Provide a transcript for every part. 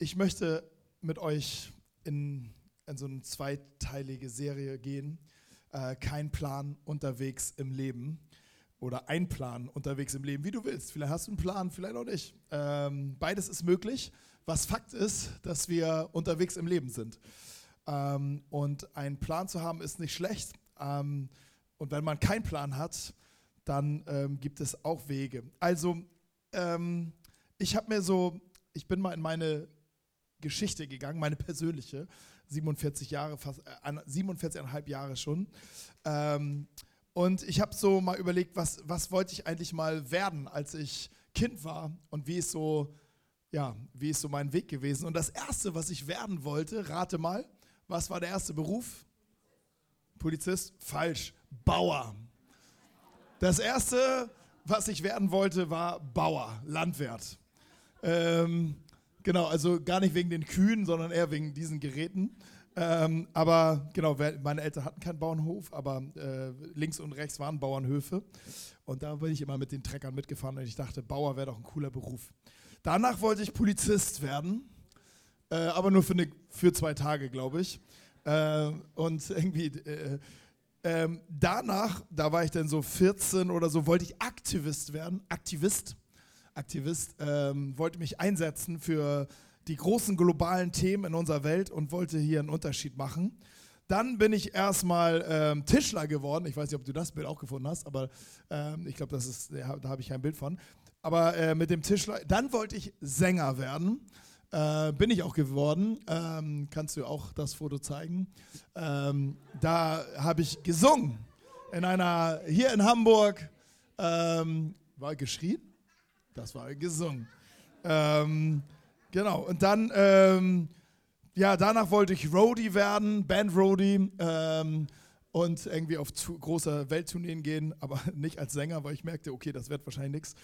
ich möchte mit euch in, in so eine zweiteilige Serie gehen. Äh, kein Plan unterwegs im Leben oder ein Plan unterwegs im Leben, wie du willst. Vielleicht hast du einen Plan, vielleicht auch nicht. Ähm, beides ist möglich. Was Fakt ist, dass wir unterwegs im Leben sind. Ähm, und einen Plan zu haben ist nicht schlecht. Ähm, und wenn man keinen Plan hat, dann ähm, gibt es auch Wege. Also, ähm, ich habe mir so, ich bin mal in meine Geschichte gegangen, meine persönliche, 47 Jahre, fast äh, 47,5 Jahre schon. Ähm, und ich habe so mal überlegt, was, was wollte ich eigentlich mal werden, als ich Kind war und wie ist so, ja, wie ist so mein Weg gewesen. Und das erste, was ich werden wollte, rate mal, was war der erste Beruf? Polizist? Falsch. Bauer. Das erste, was ich werden wollte, war Bauer, Landwirt. Ähm, Genau, also gar nicht wegen den Kühen, sondern eher wegen diesen Geräten. Ähm, aber genau, meine Eltern hatten keinen Bauernhof, aber äh, links und rechts waren Bauernhöfe. Und da bin ich immer mit den Treckern mitgefahren und ich dachte, Bauer wäre doch ein cooler Beruf. Danach wollte ich Polizist werden, äh, aber nur für, eine, für zwei Tage, glaube ich. Äh, und irgendwie äh, ähm, danach, da war ich dann so 14 oder so, wollte ich Aktivist werden, Aktivist. Aktivist, ähm, wollte mich einsetzen für die großen globalen Themen in unserer Welt und wollte hier einen Unterschied machen. Dann bin ich erstmal ähm, Tischler geworden. Ich weiß nicht, ob du das Bild auch gefunden hast, aber ähm, ich glaube, da habe ich kein Bild von. Aber äh, mit dem Tischler, dann wollte ich Sänger werden. Äh, bin ich auch geworden. Ähm, kannst du auch das Foto zeigen? Ähm, da habe ich gesungen in einer hier in Hamburg. Ähm, war geschrien? Das war gesungen. Ähm, genau, und dann, ähm, ja, danach wollte ich Roadie werden, Band Roadie ähm, und irgendwie auf große Welttourneen gehen, aber nicht als Sänger, weil ich merkte, okay, das wird wahrscheinlich nichts.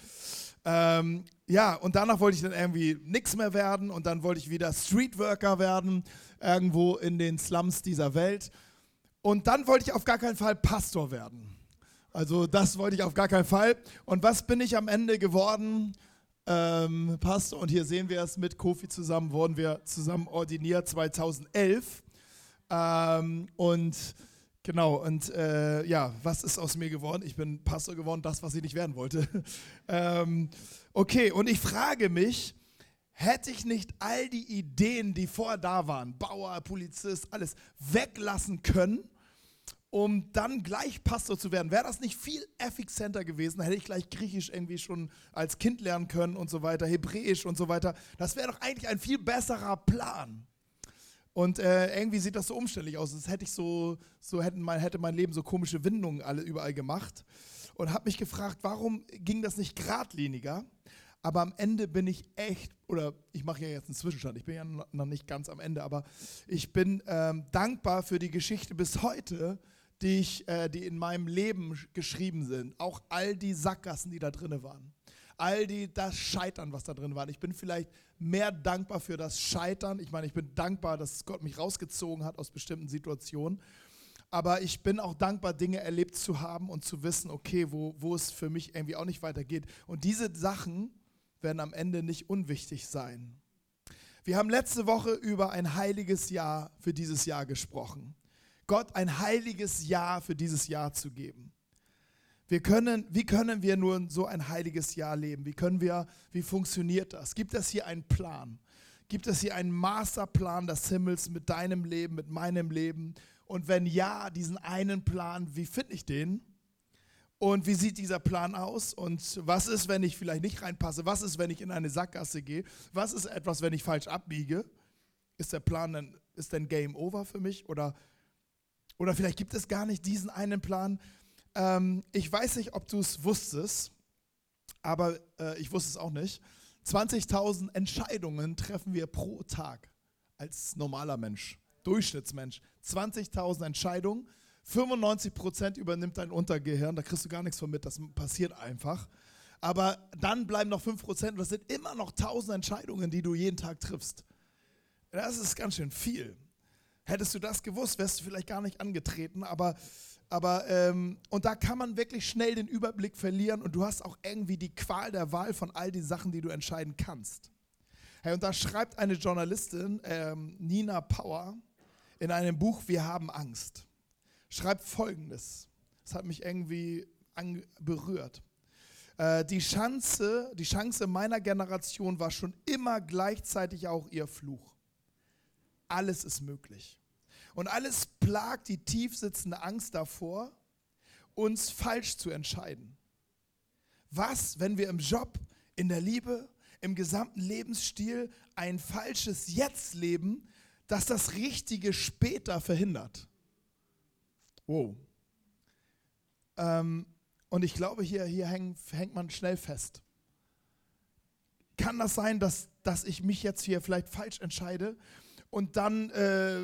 Ähm, ja, und danach wollte ich dann irgendwie nichts mehr werden und dann wollte ich wieder Streetworker werden, irgendwo in den Slums dieser Welt. Und dann wollte ich auf gar keinen Fall Pastor werden. Also das wollte ich auf gar keinen Fall. Und was bin ich am Ende geworden? Ähm, Pastor, und hier sehen wir es mit Kofi zusammen, wurden wir zusammen ordiniert 2011. Ähm, und genau, und äh, ja, was ist aus mir geworden? Ich bin Pastor geworden, das, was ich nicht werden wollte. ähm, okay, und ich frage mich, hätte ich nicht all die Ideen, die vorher da waren, Bauer, Polizist, alles weglassen können um dann gleich Pastor zu werden. Wäre das nicht viel effizienter gewesen, hätte ich gleich Griechisch irgendwie schon als Kind lernen können und so weiter, Hebräisch und so weiter. Das wäre doch eigentlich ein viel besserer Plan. Und äh, irgendwie sieht das so umständlich aus. Das hätte ich so, so hätten mein, hätte mein Leben so komische Windungen alle überall gemacht. Und habe mich gefragt, warum ging das nicht geradliniger? Aber am Ende bin ich echt, oder ich mache ja jetzt einen Zwischenstand, ich bin ja noch nicht ganz am Ende, aber ich bin ähm, dankbar für die Geschichte bis heute, die, ich, äh, die in meinem Leben geschrieben sind. Auch all die Sackgassen, die da drin waren. All die, das Scheitern, was da drin war. Ich bin vielleicht mehr dankbar für das Scheitern. Ich meine, ich bin dankbar, dass Gott mich rausgezogen hat aus bestimmten Situationen. Aber ich bin auch dankbar, Dinge erlebt zu haben und zu wissen, okay, wo, wo es für mich irgendwie auch nicht weitergeht. Und diese Sachen werden am Ende nicht unwichtig sein. Wir haben letzte Woche über ein heiliges Jahr für dieses Jahr gesprochen. Gott ein heiliges Jahr für dieses Jahr zu geben. Wir können, wie können wir nur so ein heiliges Jahr leben? Wie können wir, wie funktioniert das? Gibt es hier einen Plan? Gibt es hier einen Masterplan des Himmels mit deinem Leben, mit meinem Leben? Und wenn ja, diesen einen Plan, wie finde ich den? Und wie sieht dieser Plan aus? Und was ist, wenn ich vielleicht nicht reinpasse? Was ist, wenn ich in eine Sackgasse gehe? Was ist etwas, wenn ich falsch abbiege? Ist der Plan dann, ist denn Game Over für mich? Oder oder vielleicht gibt es gar nicht diesen einen Plan. Ähm, ich weiß nicht, ob du es wusstest, aber äh, ich wusste es auch nicht. 20.000 Entscheidungen treffen wir pro Tag als normaler Mensch, Durchschnittsmensch. 20.000 Entscheidungen, 95% übernimmt dein Untergehirn, da kriegst du gar nichts von mit, das passiert einfach. Aber dann bleiben noch 5% und das sind immer noch 1000 Entscheidungen, die du jeden Tag triffst. Das ist ganz schön viel. Hättest du das gewusst, wärst du vielleicht gar nicht angetreten, aber, aber ähm, und da kann man wirklich schnell den Überblick verlieren und du hast auch irgendwie die Qual der Wahl von all den Sachen, die du entscheiden kannst. Hey, und da schreibt eine Journalistin, ähm, Nina Power, in einem Buch Wir haben Angst, schreibt folgendes. Das hat mich irgendwie berührt. Äh, die, Chance, die Chance meiner Generation war schon immer gleichzeitig auch ihr Fluch. Alles ist möglich. Und alles plagt die tief sitzende Angst davor, uns falsch zu entscheiden. Was, wenn wir im Job, in der Liebe, im gesamten Lebensstil ein falsches Jetzt leben, das das Richtige später verhindert? Wow. Ähm, und ich glaube, hier, hier häng, hängt man schnell fest. Kann das sein, dass, dass ich mich jetzt hier vielleicht falsch entscheide und dann äh,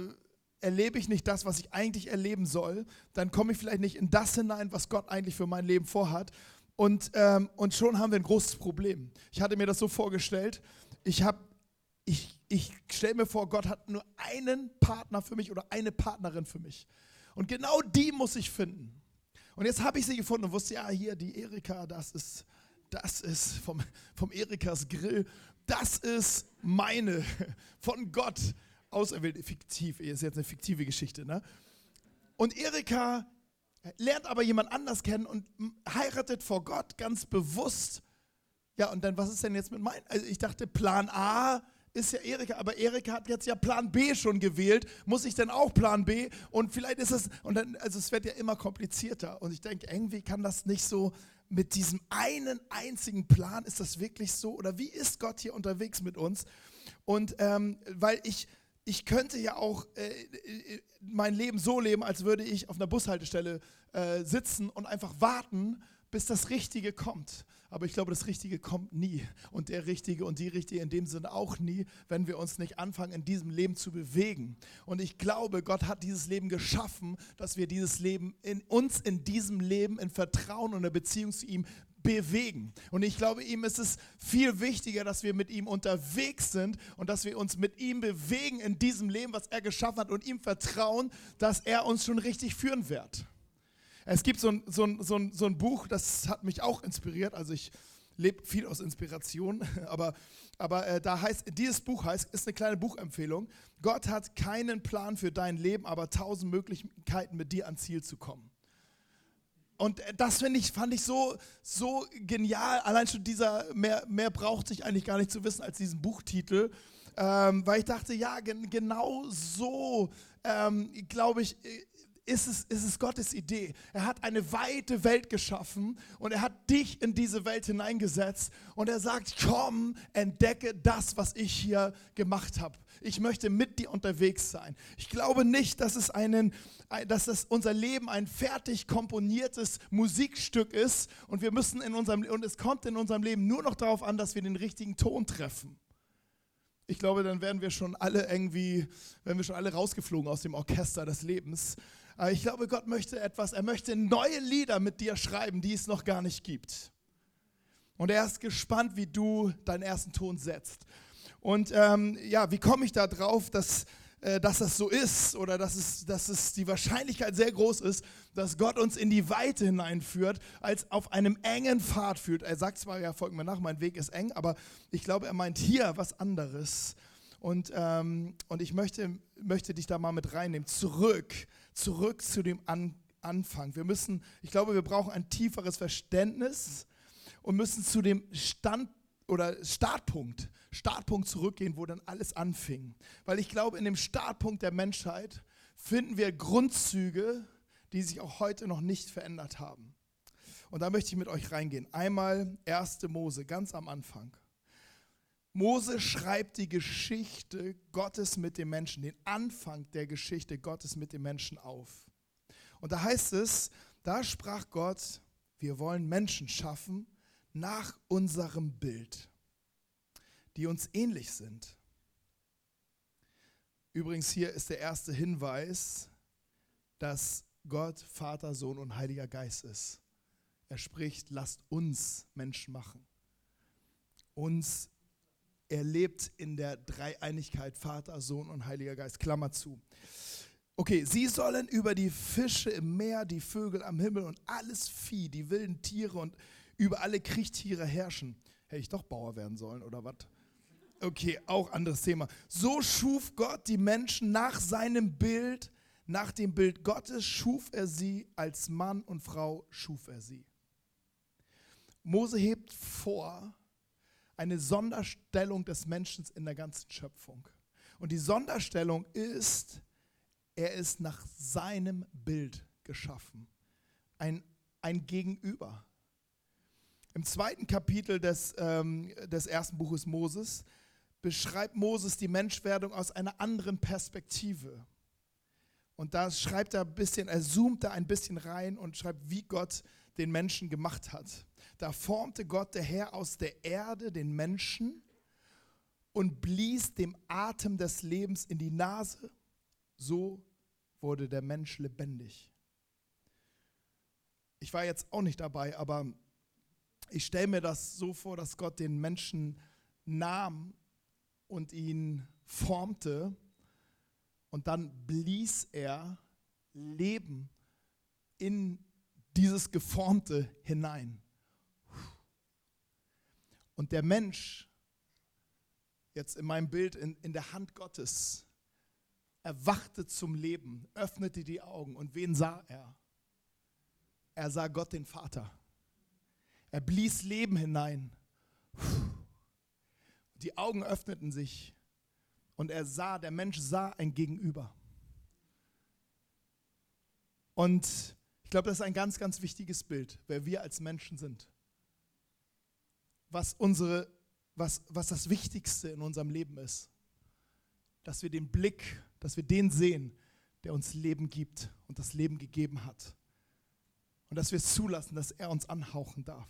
erlebe ich nicht das, was ich eigentlich erleben soll? Dann komme ich vielleicht nicht in das hinein, was Gott eigentlich für mein Leben vorhat. Und, ähm, und schon haben wir ein großes Problem. Ich hatte mir das so vorgestellt. Ich habe ich, ich stelle mir vor, Gott hat nur einen Partner für mich oder eine Partnerin für mich. Und genau die muss ich finden. Und jetzt habe ich sie gefunden und wusste, ja, hier die Erika, das ist, das ist vom, vom Erikas Grill, das ist meine, von Gott auserwählte, fiktiv, ist jetzt eine fiktive Geschichte, ne? Und Erika lernt aber jemand anders kennen und heiratet vor Gott ganz bewusst. Ja, und dann, was ist denn jetzt mit meinem? Also ich dachte, Plan A ist ja Erika, aber Erika hat jetzt ja Plan B schon gewählt. Muss ich denn auch Plan B? Und vielleicht ist es, und dann, also es wird ja immer komplizierter. Und ich denke, irgendwie kann das nicht so mit diesem einen einzigen Plan, ist das wirklich so? Oder wie ist Gott hier unterwegs mit uns? Und ähm, weil ich, ich könnte ja auch äh, äh mein Leben so leben, als würde ich auf einer Bushaltestelle äh, sitzen und einfach warten, bis das Richtige kommt. Aber ich glaube, das Richtige kommt nie. Und der Richtige und die Richtige in dem Sinne auch nie, wenn wir uns nicht anfangen, in diesem Leben zu bewegen. Und ich glaube, Gott hat dieses Leben geschaffen, dass wir dieses Leben in uns in diesem Leben in Vertrauen und in der Beziehung zu ihm bewegen. Und ich glaube, ihm ist es viel wichtiger, dass wir mit ihm unterwegs sind und dass wir uns mit ihm bewegen in diesem Leben, was er geschaffen hat und ihm vertrauen, dass er uns schon richtig führen wird. Es gibt so ein, so, ein, so, ein, so ein Buch, das hat mich auch inspiriert. Also ich lebe viel aus Inspiration, aber, aber äh, da heißt, dieses Buch heißt, ist eine kleine Buchempfehlung. Gott hat keinen Plan für dein Leben, aber tausend Möglichkeiten, mit dir ans Ziel zu kommen. Und das ich, fand ich so, so genial. Allein schon dieser, mehr, mehr braucht sich eigentlich gar nicht zu wissen als diesen Buchtitel. Ähm, weil ich dachte, ja, gen genau so, ähm, glaube ich, äh, ist es, ist es Gottes Idee. Er hat eine weite Welt geschaffen und er hat dich in diese Welt hineingesetzt und er sagt, komm, entdecke das, was ich hier gemacht habe. Ich möchte mit dir unterwegs sein. Ich glaube nicht, dass es einen, dass es unser Leben ein fertig komponiertes Musikstück ist und wir müssen in unserem und es kommt in unserem Leben nur noch darauf an, dass wir den richtigen Ton treffen. Ich glaube, dann werden wir schon alle irgendwie, werden wir schon alle rausgeflogen aus dem Orchester des Lebens. Aber ich glaube, Gott möchte etwas, er möchte neue Lieder mit dir schreiben, die es noch gar nicht gibt. Und er ist gespannt, wie du deinen ersten Ton setzt. Und ähm, ja, wie komme ich da drauf, dass, äh, dass das so ist oder dass es, dass es die Wahrscheinlichkeit sehr groß ist, dass Gott uns in die Weite hineinführt, als auf einem engen Pfad führt. Er sagt zwar, ja, folgt mir nach, mein Weg ist eng, aber ich glaube, er meint hier was anderes. Und, ähm, und ich möchte, möchte dich da mal mit reinnehmen. Zurück, zurück zu dem An Anfang. Wir müssen, ich glaube, wir brauchen ein tieferes Verständnis und müssen zu dem Stand oder Startpunkt, Startpunkt zurückgehen, wo dann alles anfing. Weil ich glaube, in dem Startpunkt der Menschheit finden wir Grundzüge, die sich auch heute noch nicht verändert haben. Und da möchte ich mit euch reingehen. Einmal 1. Mose, ganz am Anfang. Mose schreibt die Geschichte Gottes mit dem Menschen, den Anfang der Geschichte Gottes mit dem Menschen auf. Und da heißt es, da sprach Gott, wir wollen Menschen schaffen nach unserem Bild, die uns ähnlich sind. Übrigens hier ist der erste Hinweis, dass Gott Vater, Sohn und Heiliger Geist ist. Er spricht, lasst uns Menschen machen. Uns er lebt in der Dreieinigkeit Vater, Sohn und Heiliger Geist. Klammer zu. Okay, sie sollen über die Fische im Meer, die Vögel am Himmel und alles Vieh, die wilden Tiere und über alle Kriechtiere herrschen. Hätte ich doch Bauer werden sollen oder was? Okay, auch anderes Thema. So schuf Gott die Menschen nach seinem Bild, nach dem Bild Gottes schuf er sie, als Mann und Frau schuf er sie. Mose hebt vor eine Sonderstellung des Menschen in der ganzen Schöpfung. Und die Sonderstellung ist, er ist nach seinem Bild geschaffen. Ein, ein Gegenüber. Im zweiten Kapitel des, ähm, des ersten Buches Moses beschreibt Moses die Menschwerdung aus einer anderen Perspektive. Und da schreibt er ein bisschen, er zoomt da ein bisschen rein und schreibt, wie Gott den Menschen gemacht hat. Da formte Gott der Herr aus der Erde den Menschen und blies dem Atem des Lebens in die Nase. So wurde der Mensch lebendig. Ich war jetzt auch nicht dabei, aber ich stelle mir das so vor, dass Gott den Menschen nahm und ihn formte und dann blies er Leben in dieses Geformte hinein. Und der Mensch, jetzt in meinem Bild in, in der Hand Gottes, erwachte zum Leben, öffnete die Augen und wen sah er? Er sah Gott den Vater. Er blies Leben hinein. Die Augen öffneten sich und er sah, der Mensch sah ein Gegenüber. Und ich glaube, das ist ein ganz, ganz wichtiges Bild, wer wir als Menschen sind. Was, unsere, was, was das Wichtigste in unserem Leben ist. Dass wir den Blick, dass wir den sehen, der uns Leben gibt und das Leben gegeben hat. Und dass wir es zulassen, dass er uns anhauchen darf.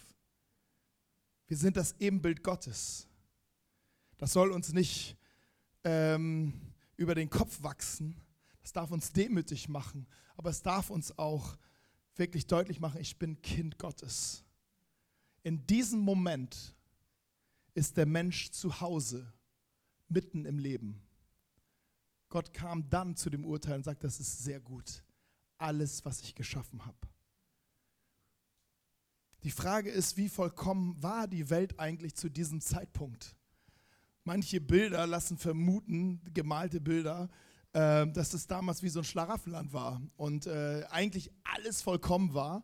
Wir sind das Ebenbild Gottes. Das soll uns nicht ähm, über den Kopf wachsen. Das darf uns demütig machen. Aber es darf uns auch wirklich deutlich machen, ich bin Kind Gottes. In diesem Moment ist der Mensch zu Hause, mitten im Leben. Gott kam dann zu dem Urteil und sagt, das ist sehr gut. Alles, was ich geschaffen habe. Die Frage ist, wie vollkommen war die Welt eigentlich zu diesem Zeitpunkt? Manche Bilder lassen vermuten, gemalte Bilder, äh, dass es damals wie so ein Schlaraffenland war und äh, eigentlich alles vollkommen war.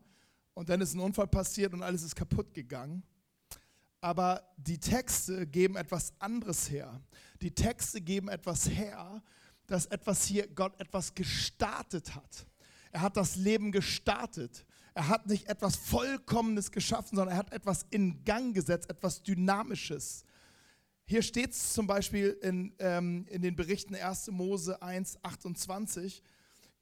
Und dann ist ein Unfall passiert und alles ist kaputt gegangen. Aber die Texte geben etwas anderes her. Die Texte geben etwas her, dass etwas hier Gott etwas gestartet hat. Er hat das Leben gestartet. Er hat nicht etwas Vollkommenes geschaffen, sondern er hat etwas in Gang gesetzt, etwas Dynamisches. Hier steht es zum Beispiel in, ähm, in den Berichten 1. Mose 1, 28.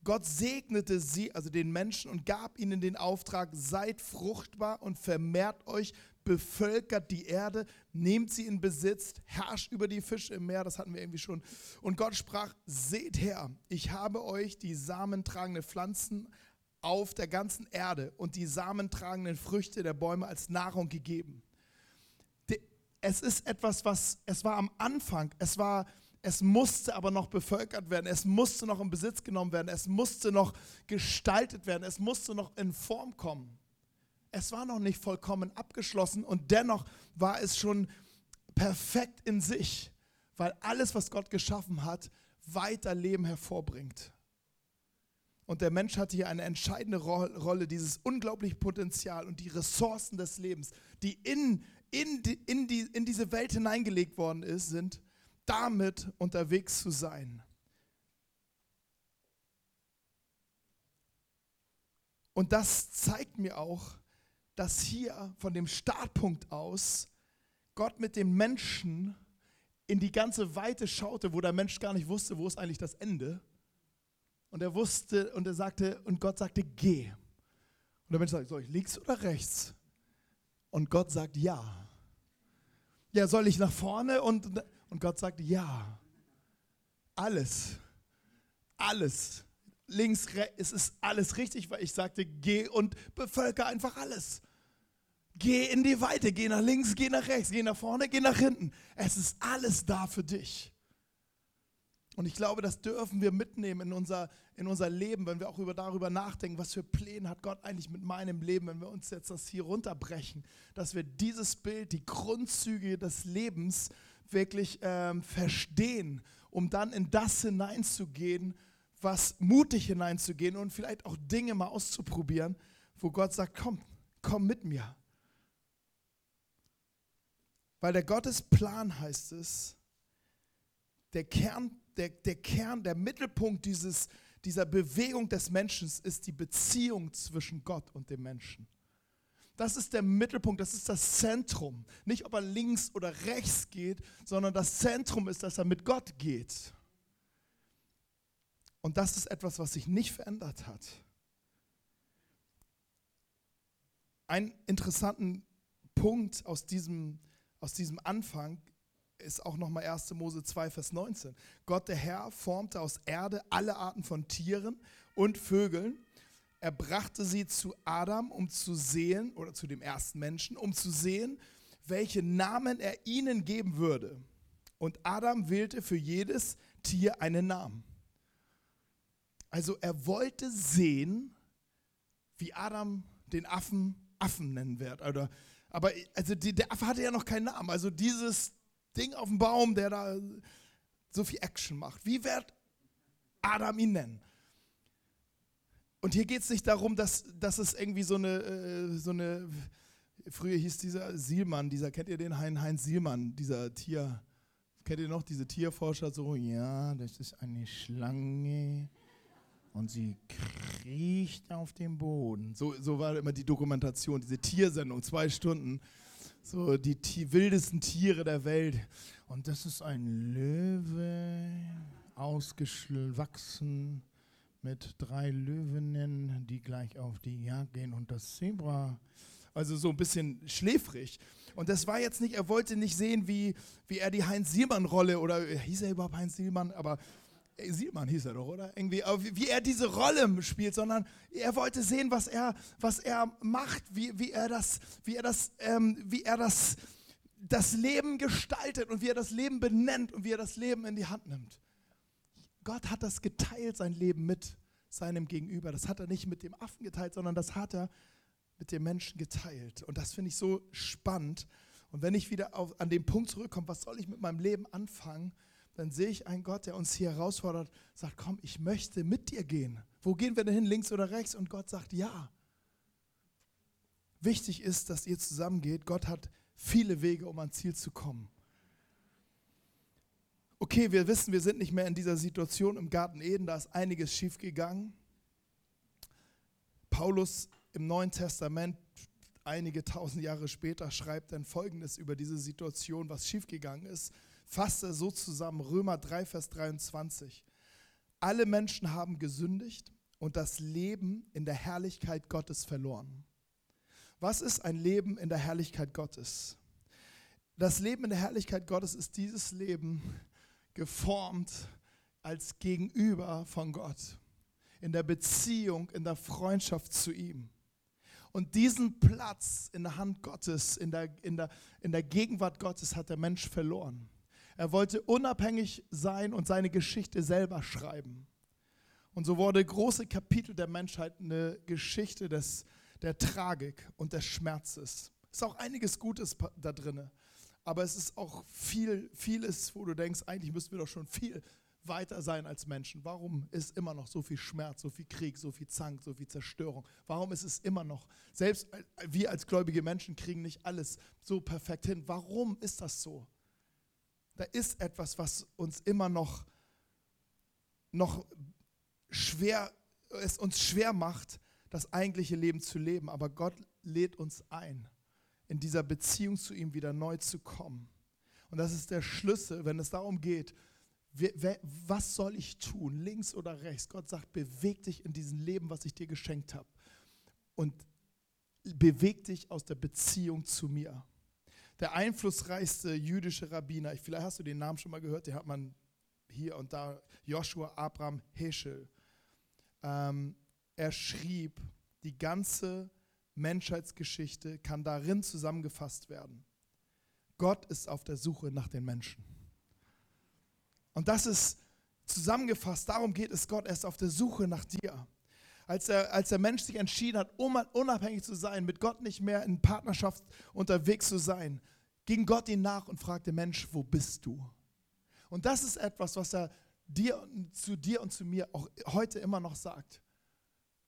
Gott segnete sie, also den Menschen, und gab ihnen den Auftrag, seid fruchtbar und vermehrt euch, bevölkert die Erde, nehmt sie in Besitz, herrscht über die Fische im Meer, das hatten wir irgendwie schon. Und Gott sprach, seht her, ich habe euch die samentragenden Pflanzen auf der ganzen Erde und die samentragenden Früchte der Bäume als Nahrung gegeben. Es ist etwas, was, es war am Anfang, es war, es musste aber noch bevölkert werden, es musste noch in Besitz genommen werden, es musste noch gestaltet werden, es musste noch in Form kommen. Es war noch nicht vollkommen abgeschlossen und dennoch war es schon perfekt in sich, weil alles, was Gott geschaffen hat, weiter Leben hervorbringt. Und der Mensch hatte hier eine entscheidende Rolle, dieses unglaubliche Potenzial und die Ressourcen des Lebens, die in, in, die, in, die, in diese Welt hineingelegt worden ist, sind, damit unterwegs zu sein. Und das zeigt mir auch, dass hier von dem Startpunkt aus Gott mit dem Menschen in die ganze Weite schaute, wo der Mensch gar nicht wusste, wo ist eigentlich das Ende und er wusste und er sagte, und Gott sagte, geh. Und der Mensch sagt, soll ich links oder rechts? Und Gott sagt, ja. Ja, soll ich nach vorne? Und, und Gott sagt, ja. Alles. Alles. Links, rechts, es ist alles richtig, weil ich sagte, geh und bevölker einfach alles. Geh in die Weite, geh nach links, geh nach rechts, geh nach vorne, geh nach hinten. Es ist alles da für dich. Und ich glaube, das dürfen wir mitnehmen in unser, in unser Leben, wenn wir auch über, darüber nachdenken, was für Pläne hat Gott eigentlich mit meinem Leben, wenn wir uns jetzt das hier runterbrechen, dass wir dieses Bild, die Grundzüge des Lebens wirklich ähm, verstehen, um dann in das hineinzugehen, was mutig hineinzugehen und vielleicht auch Dinge mal auszuprobieren, wo Gott sagt, komm, komm mit mir. Weil der Gottesplan heißt es, der Kern, der, der Kern, der Mittelpunkt dieses, dieser Bewegung des Menschen ist die Beziehung zwischen Gott und dem Menschen. Das ist der Mittelpunkt, das ist das Zentrum. Nicht, ob er links oder rechts geht, sondern das Zentrum ist, dass er mit Gott geht. Und das ist etwas, was sich nicht verändert hat. Ein interessanten Punkt aus diesem, aus diesem Anfang ist auch nochmal 1. Mose 2, Vers 19. Gott der Herr formte aus Erde alle Arten von Tieren und Vögeln. Er brachte sie zu Adam, um zu sehen, oder zu dem ersten Menschen, um zu sehen, welche Namen er ihnen geben würde. Und Adam wählte für jedes Tier einen Namen. Also er wollte sehen, wie Adam den Affen Affen nennen wird. Oder, aber also die, der Affe hatte ja noch keinen Namen. Also dieses Ding auf dem Baum, der da so viel Action macht. Wie wird Adam ihn nennen? Und hier geht es nicht darum, dass, dass es irgendwie so eine, äh, so eine, früher hieß dieser Sielmann, dieser, kennt ihr den Heinz Sielmann, dieser Tier, kennt ihr noch, diese Tierforscher, so, ja, das ist eine Schlange und sie kriecht auf dem Boden. So, so war immer die Dokumentation, diese Tiersendung, zwei Stunden. So die, die wildesten Tiere der Welt. Und das ist ein Löwe, ausgewachsen mit drei Löwinnen, die gleich auf die Jagd gehen und das Zebra. Also so ein bisschen schläfrig. Und das war jetzt nicht, er wollte nicht sehen, wie, wie er die Heinz-Sielmann-Rolle, oder hieß er überhaupt Heinz-Sielmann, aber Sielmann hieß er doch, oder? Irgendwie, wie er diese Rolle spielt, sondern er wollte sehen, was er, was er macht, wie, wie er das, wie er das, ähm, wie er das, das Leben gestaltet und wie er das Leben benennt und wie er das Leben in die Hand nimmt. Gott hat das geteilt, sein Leben mit seinem Gegenüber. Das hat er nicht mit dem Affen geteilt, sondern das hat er mit dem Menschen geteilt. Und das finde ich so spannend. Und wenn ich wieder auf, an den Punkt zurückkomme, was soll ich mit meinem Leben anfangen, dann sehe ich einen Gott, der uns hier herausfordert, sagt, komm, ich möchte mit dir gehen. Wo gehen wir denn hin, links oder rechts? Und Gott sagt, ja. Wichtig ist, dass ihr zusammengeht. Gott hat viele Wege, um ans Ziel zu kommen. Okay, wir wissen, wir sind nicht mehr in dieser Situation im Garten Eden, da ist einiges schiefgegangen. Paulus im Neuen Testament, einige tausend Jahre später, schreibt dann Folgendes über diese Situation, was schiefgegangen ist fasst er so zusammen, Römer 3, Vers 23. Alle Menschen haben gesündigt und das Leben in der Herrlichkeit Gottes verloren. Was ist ein Leben in der Herrlichkeit Gottes? Das Leben in der Herrlichkeit Gottes ist dieses Leben geformt als Gegenüber von Gott, in der Beziehung, in der Freundschaft zu ihm. Und diesen Platz in der Hand Gottes, in der, in der, in der Gegenwart Gottes hat der Mensch verloren. Er wollte unabhängig sein und seine Geschichte selber schreiben. Und so wurde große Kapitel der Menschheit eine Geschichte des, der Tragik und des Schmerzes. Es ist auch einiges Gutes da drin, aber es ist auch viel, vieles, wo du denkst, eigentlich müssten wir doch schon viel weiter sein als Menschen. Warum ist immer noch so viel Schmerz, so viel Krieg, so viel Zank, so viel Zerstörung? Warum ist es immer noch, selbst wir als gläubige Menschen kriegen nicht alles so perfekt hin. Warum ist das so? da ist etwas, was uns immer noch, noch schwer, es uns schwer macht, das eigentliche Leben zu leben. Aber Gott lädt uns ein, in dieser Beziehung zu ihm wieder neu zu kommen. Und das ist der Schlüssel, wenn es darum geht, was soll ich tun, links oder rechts? Gott sagt, beweg dich in diesem Leben, was ich dir geschenkt habe. Und beweg dich aus der Beziehung zu mir der einflussreichste jüdische Rabbiner, vielleicht hast du den Namen schon mal gehört, den hat man hier und da, Joshua Abraham Heschel. Ähm, er schrieb, die ganze Menschheitsgeschichte kann darin zusammengefasst werden. Gott ist auf der Suche nach den Menschen. Und das ist zusammengefasst, darum geht es Gott, er ist auf der Suche nach dir als der, als der Mensch sich entschieden hat, unabhängig zu sein, mit Gott nicht mehr in Partnerschaft unterwegs zu sein, ging Gott ihn nach und fragte, Mensch, wo bist du? Und das ist etwas, was er dir, zu dir und zu mir auch heute immer noch sagt.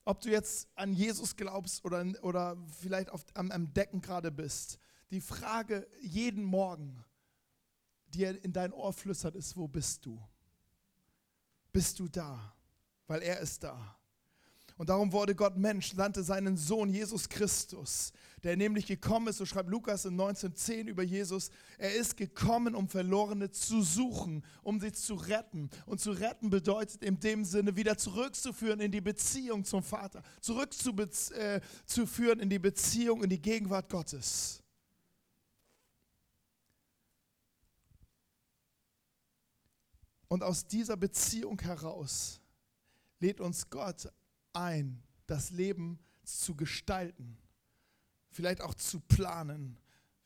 Ob du jetzt an Jesus glaubst oder, oder vielleicht auf, am, am Decken gerade bist, die Frage jeden Morgen, die er in dein Ohr flüstert, ist, wo bist du? Bist du da? Weil er ist da. Und darum wurde Gott Mensch, sandte seinen Sohn Jesus Christus, der nämlich gekommen ist, so schreibt Lukas in 1910 über Jesus, er ist gekommen, um Verlorene zu suchen, um sie zu retten. Und zu retten bedeutet in dem Sinne wieder zurückzuführen in die Beziehung zum Vater, zurückzuführen äh, in die Beziehung, in die Gegenwart Gottes. Und aus dieser Beziehung heraus lädt uns Gott ein, das Leben zu gestalten, vielleicht auch zu planen,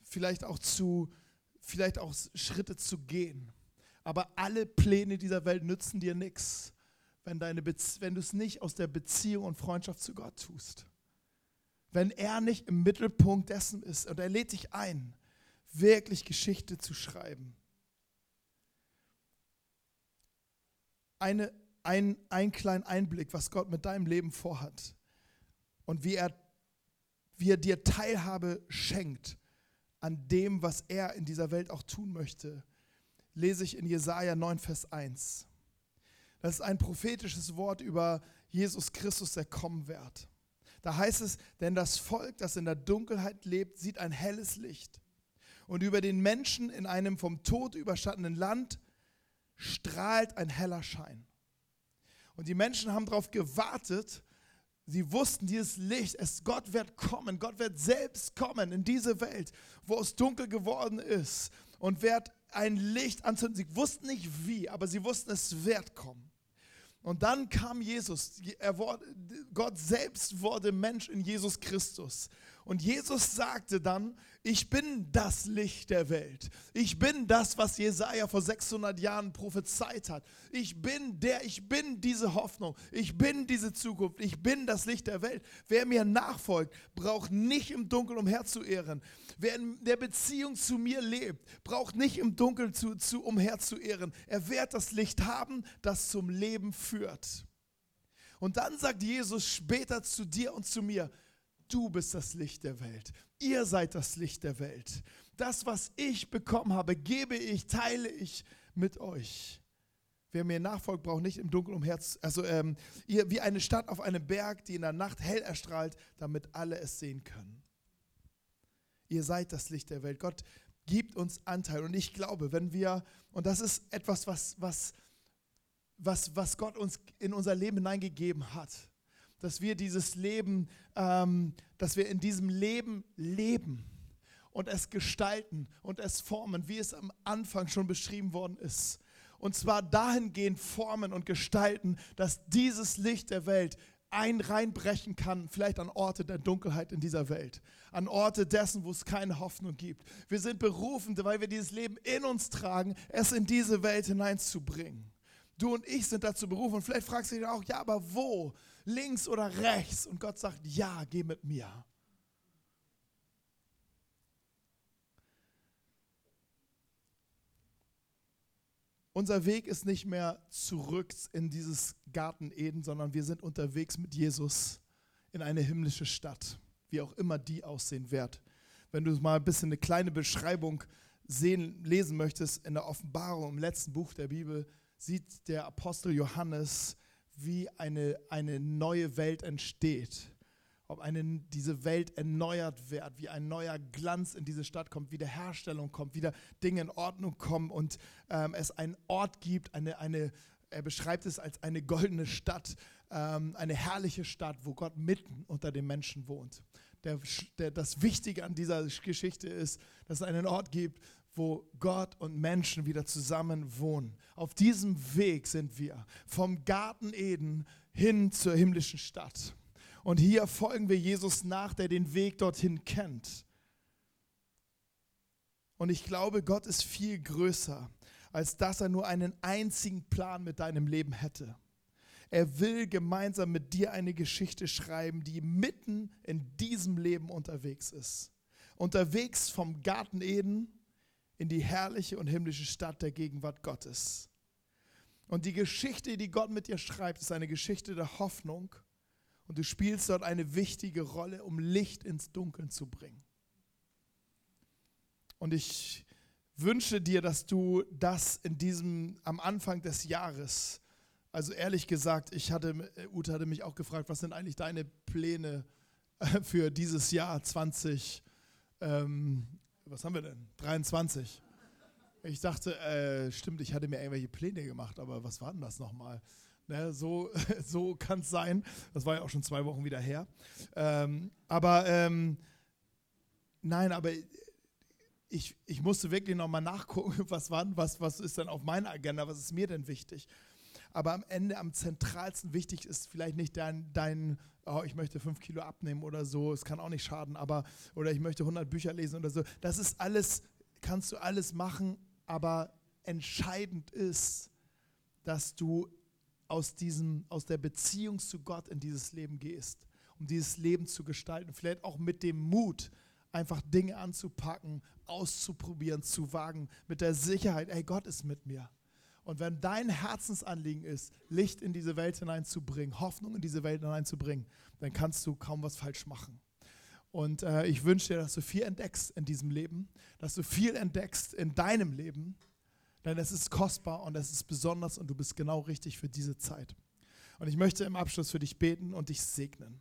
vielleicht auch zu, vielleicht auch Schritte zu gehen. Aber alle Pläne dieser Welt nützen dir nichts, wenn, wenn du es nicht aus der Beziehung und Freundschaft zu Gott tust. Wenn er nicht im Mittelpunkt dessen ist und er lädt dich ein, wirklich Geschichte zu schreiben. eine, ein, ein kleinen Einblick, was Gott mit deinem Leben vorhat und wie er, wie er dir Teilhabe schenkt an dem, was er in dieser Welt auch tun möchte, lese ich in Jesaja 9, Vers 1. Das ist ein prophetisches Wort über Jesus Christus, der kommen wird. Da heißt es, denn das Volk, das in der Dunkelheit lebt, sieht ein helles Licht. Und über den Menschen in einem vom Tod überstandenen Land strahlt ein heller Schein. Und die Menschen haben darauf gewartet. Sie wussten, dieses Licht, es, Gott wird kommen, Gott wird selbst kommen in diese Welt, wo es dunkel geworden ist und wird ein Licht anzünden. Sie wussten nicht wie, aber sie wussten, es wird kommen. Und dann kam Jesus, Gott selbst wurde Mensch in Jesus Christus. Und Jesus sagte dann, ich bin das Licht der Welt. Ich bin das, was Jesaja vor 600 Jahren prophezeit hat. Ich bin der, ich bin diese Hoffnung. Ich bin diese Zukunft. Ich bin das Licht der Welt. Wer mir nachfolgt, braucht nicht im Dunkeln umherzuehren. Wer in der Beziehung zu mir lebt, braucht nicht im Dunkeln zu, zu umherzuehren. Er wird das Licht haben, das zum Leben führt. Und dann sagt Jesus später zu dir und zu mir, Du bist das Licht der Welt. Ihr seid das Licht der Welt. Das, was ich bekommen habe, gebe ich, teile ich mit euch. Wer mir nachfolgt, braucht nicht im Dunkeln umher. Also ähm, ihr, wie eine Stadt auf einem Berg, die in der Nacht hell erstrahlt, damit alle es sehen können. Ihr seid das Licht der Welt. Gott gibt uns Anteil. Und ich glaube, wenn wir, und das ist etwas, was, was, was, was Gott uns in unser Leben hineingegeben hat, dass wir dieses Leben, ähm, dass wir in diesem Leben leben und es gestalten und es formen, wie es am Anfang schon beschrieben worden ist. Und zwar dahingehend formen und gestalten, dass dieses Licht der Welt ein reinbrechen kann, vielleicht an Orte der Dunkelheit in dieser Welt, an Orte dessen, wo es keine Hoffnung gibt. Wir sind berufen, weil wir dieses Leben in uns tragen, es in diese Welt hineinzubringen. Du und ich sind dazu berufen. Und vielleicht fragst du dich auch, ja, aber wo? links oder rechts. Und Gott sagt, ja, geh mit mir. Unser Weg ist nicht mehr zurück in dieses Garten Eden, sondern wir sind unterwegs mit Jesus in eine himmlische Stadt, wie auch immer die aussehen wird. Wenn du mal ein bisschen eine kleine Beschreibung sehen, lesen möchtest in der Offenbarung im letzten Buch der Bibel, sieht der Apostel Johannes wie eine, eine neue Welt entsteht. Ob eine, diese Welt erneuert wird, wie ein neuer Glanz in diese Stadt kommt, wieder Herstellung kommt, wieder Dinge in Ordnung kommen und ähm, es einen Ort gibt, eine, eine, er beschreibt es als eine goldene Stadt, ähm, eine herrliche Stadt, wo Gott mitten unter den Menschen wohnt. Der, der, das Wichtige an dieser Geschichte ist, dass es einen Ort gibt, wo Gott und Menschen wieder zusammen wohnen. Auf diesem Weg sind wir vom Garten Eden hin zur himmlischen Stadt. Und hier folgen wir Jesus nach, der den Weg dorthin kennt. Und ich glaube, Gott ist viel größer, als dass er nur einen einzigen Plan mit deinem Leben hätte. Er will gemeinsam mit dir eine Geschichte schreiben, die mitten in diesem Leben unterwegs ist. Unterwegs vom Garten Eden in die herrliche und himmlische Stadt der Gegenwart Gottes. Und die Geschichte, die Gott mit dir schreibt, ist eine Geschichte der Hoffnung. Und du spielst dort eine wichtige Rolle, um Licht ins Dunkeln zu bringen. Und ich wünsche dir, dass du das in diesem, am Anfang des Jahres, also ehrlich gesagt, ich hatte, Ute hatte mich auch gefragt, was sind eigentlich deine Pläne für dieses Jahr 20, ähm, was haben wir denn? 23. Ich dachte, äh, stimmt, ich hatte mir irgendwelche Pläne gemacht, aber was war denn das nochmal? Ne, so so kann es sein. Das war ja auch schon zwei Wochen wieder her. Ähm, aber ähm, nein, aber ich, ich musste wirklich nochmal nachgucken, was, war, was, was ist denn auf meiner Agenda, was ist mir denn wichtig. Aber am Ende, am zentralsten wichtig ist vielleicht nicht dein, dein oh, ich möchte fünf Kilo abnehmen oder so, es kann auch nicht schaden, aber, oder ich möchte 100 Bücher lesen oder so. Das ist alles, kannst du alles machen, aber entscheidend ist, dass du aus, diesem, aus der Beziehung zu Gott in dieses Leben gehst, um dieses Leben zu gestalten. Vielleicht auch mit dem Mut, einfach Dinge anzupacken, auszuprobieren, zu wagen, mit der Sicherheit, ey, Gott ist mit mir. Und wenn dein Herzensanliegen ist, Licht in diese Welt hineinzubringen, Hoffnung in diese Welt hineinzubringen, dann kannst du kaum was falsch machen. Und äh, ich wünsche dir, dass du viel entdeckst in diesem Leben, dass du viel entdeckst in deinem Leben, denn es ist kostbar und es ist besonders und du bist genau richtig für diese Zeit. Und ich möchte im Abschluss für dich beten und dich segnen.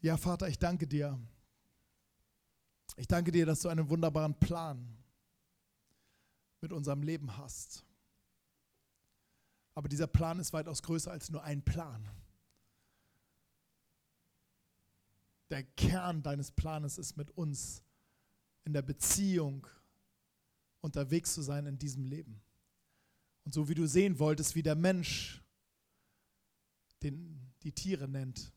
Ja, Vater, ich danke dir. Ich danke dir, dass du einen wunderbaren Plan mit unserem Leben hast. Aber dieser Plan ist weitaus größer als nur ein Plan. Der Kern deines Planes ist mit uns in der Beziehung unterwegs zu sein in diesem Leben. Und so wie du sehen wolltest, wie der Mensch den die Tiere nennt,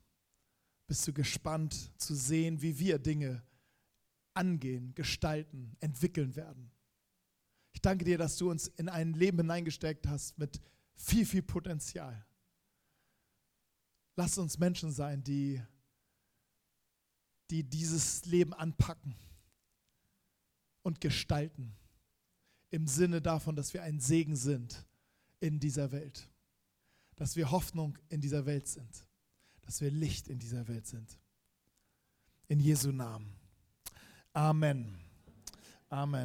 bist du gespannt zu sehen, wie wir Dinge angehen, gestalten, entwickeln werden. Ich danke dir, dass du uns in ein Leben hineingesteckt hast mit viel, viel Potenzial. Lass uns Menschen sein, die, die dieses Leben anpacken und gestalten. Im Sinne davon, dass wir ein Segen sind in dieser Welt. Dass wir Hoffnung in dieser Welt sind dass wir Licht in dieser Welt sind. In Jesu Namen. Amen. Amen.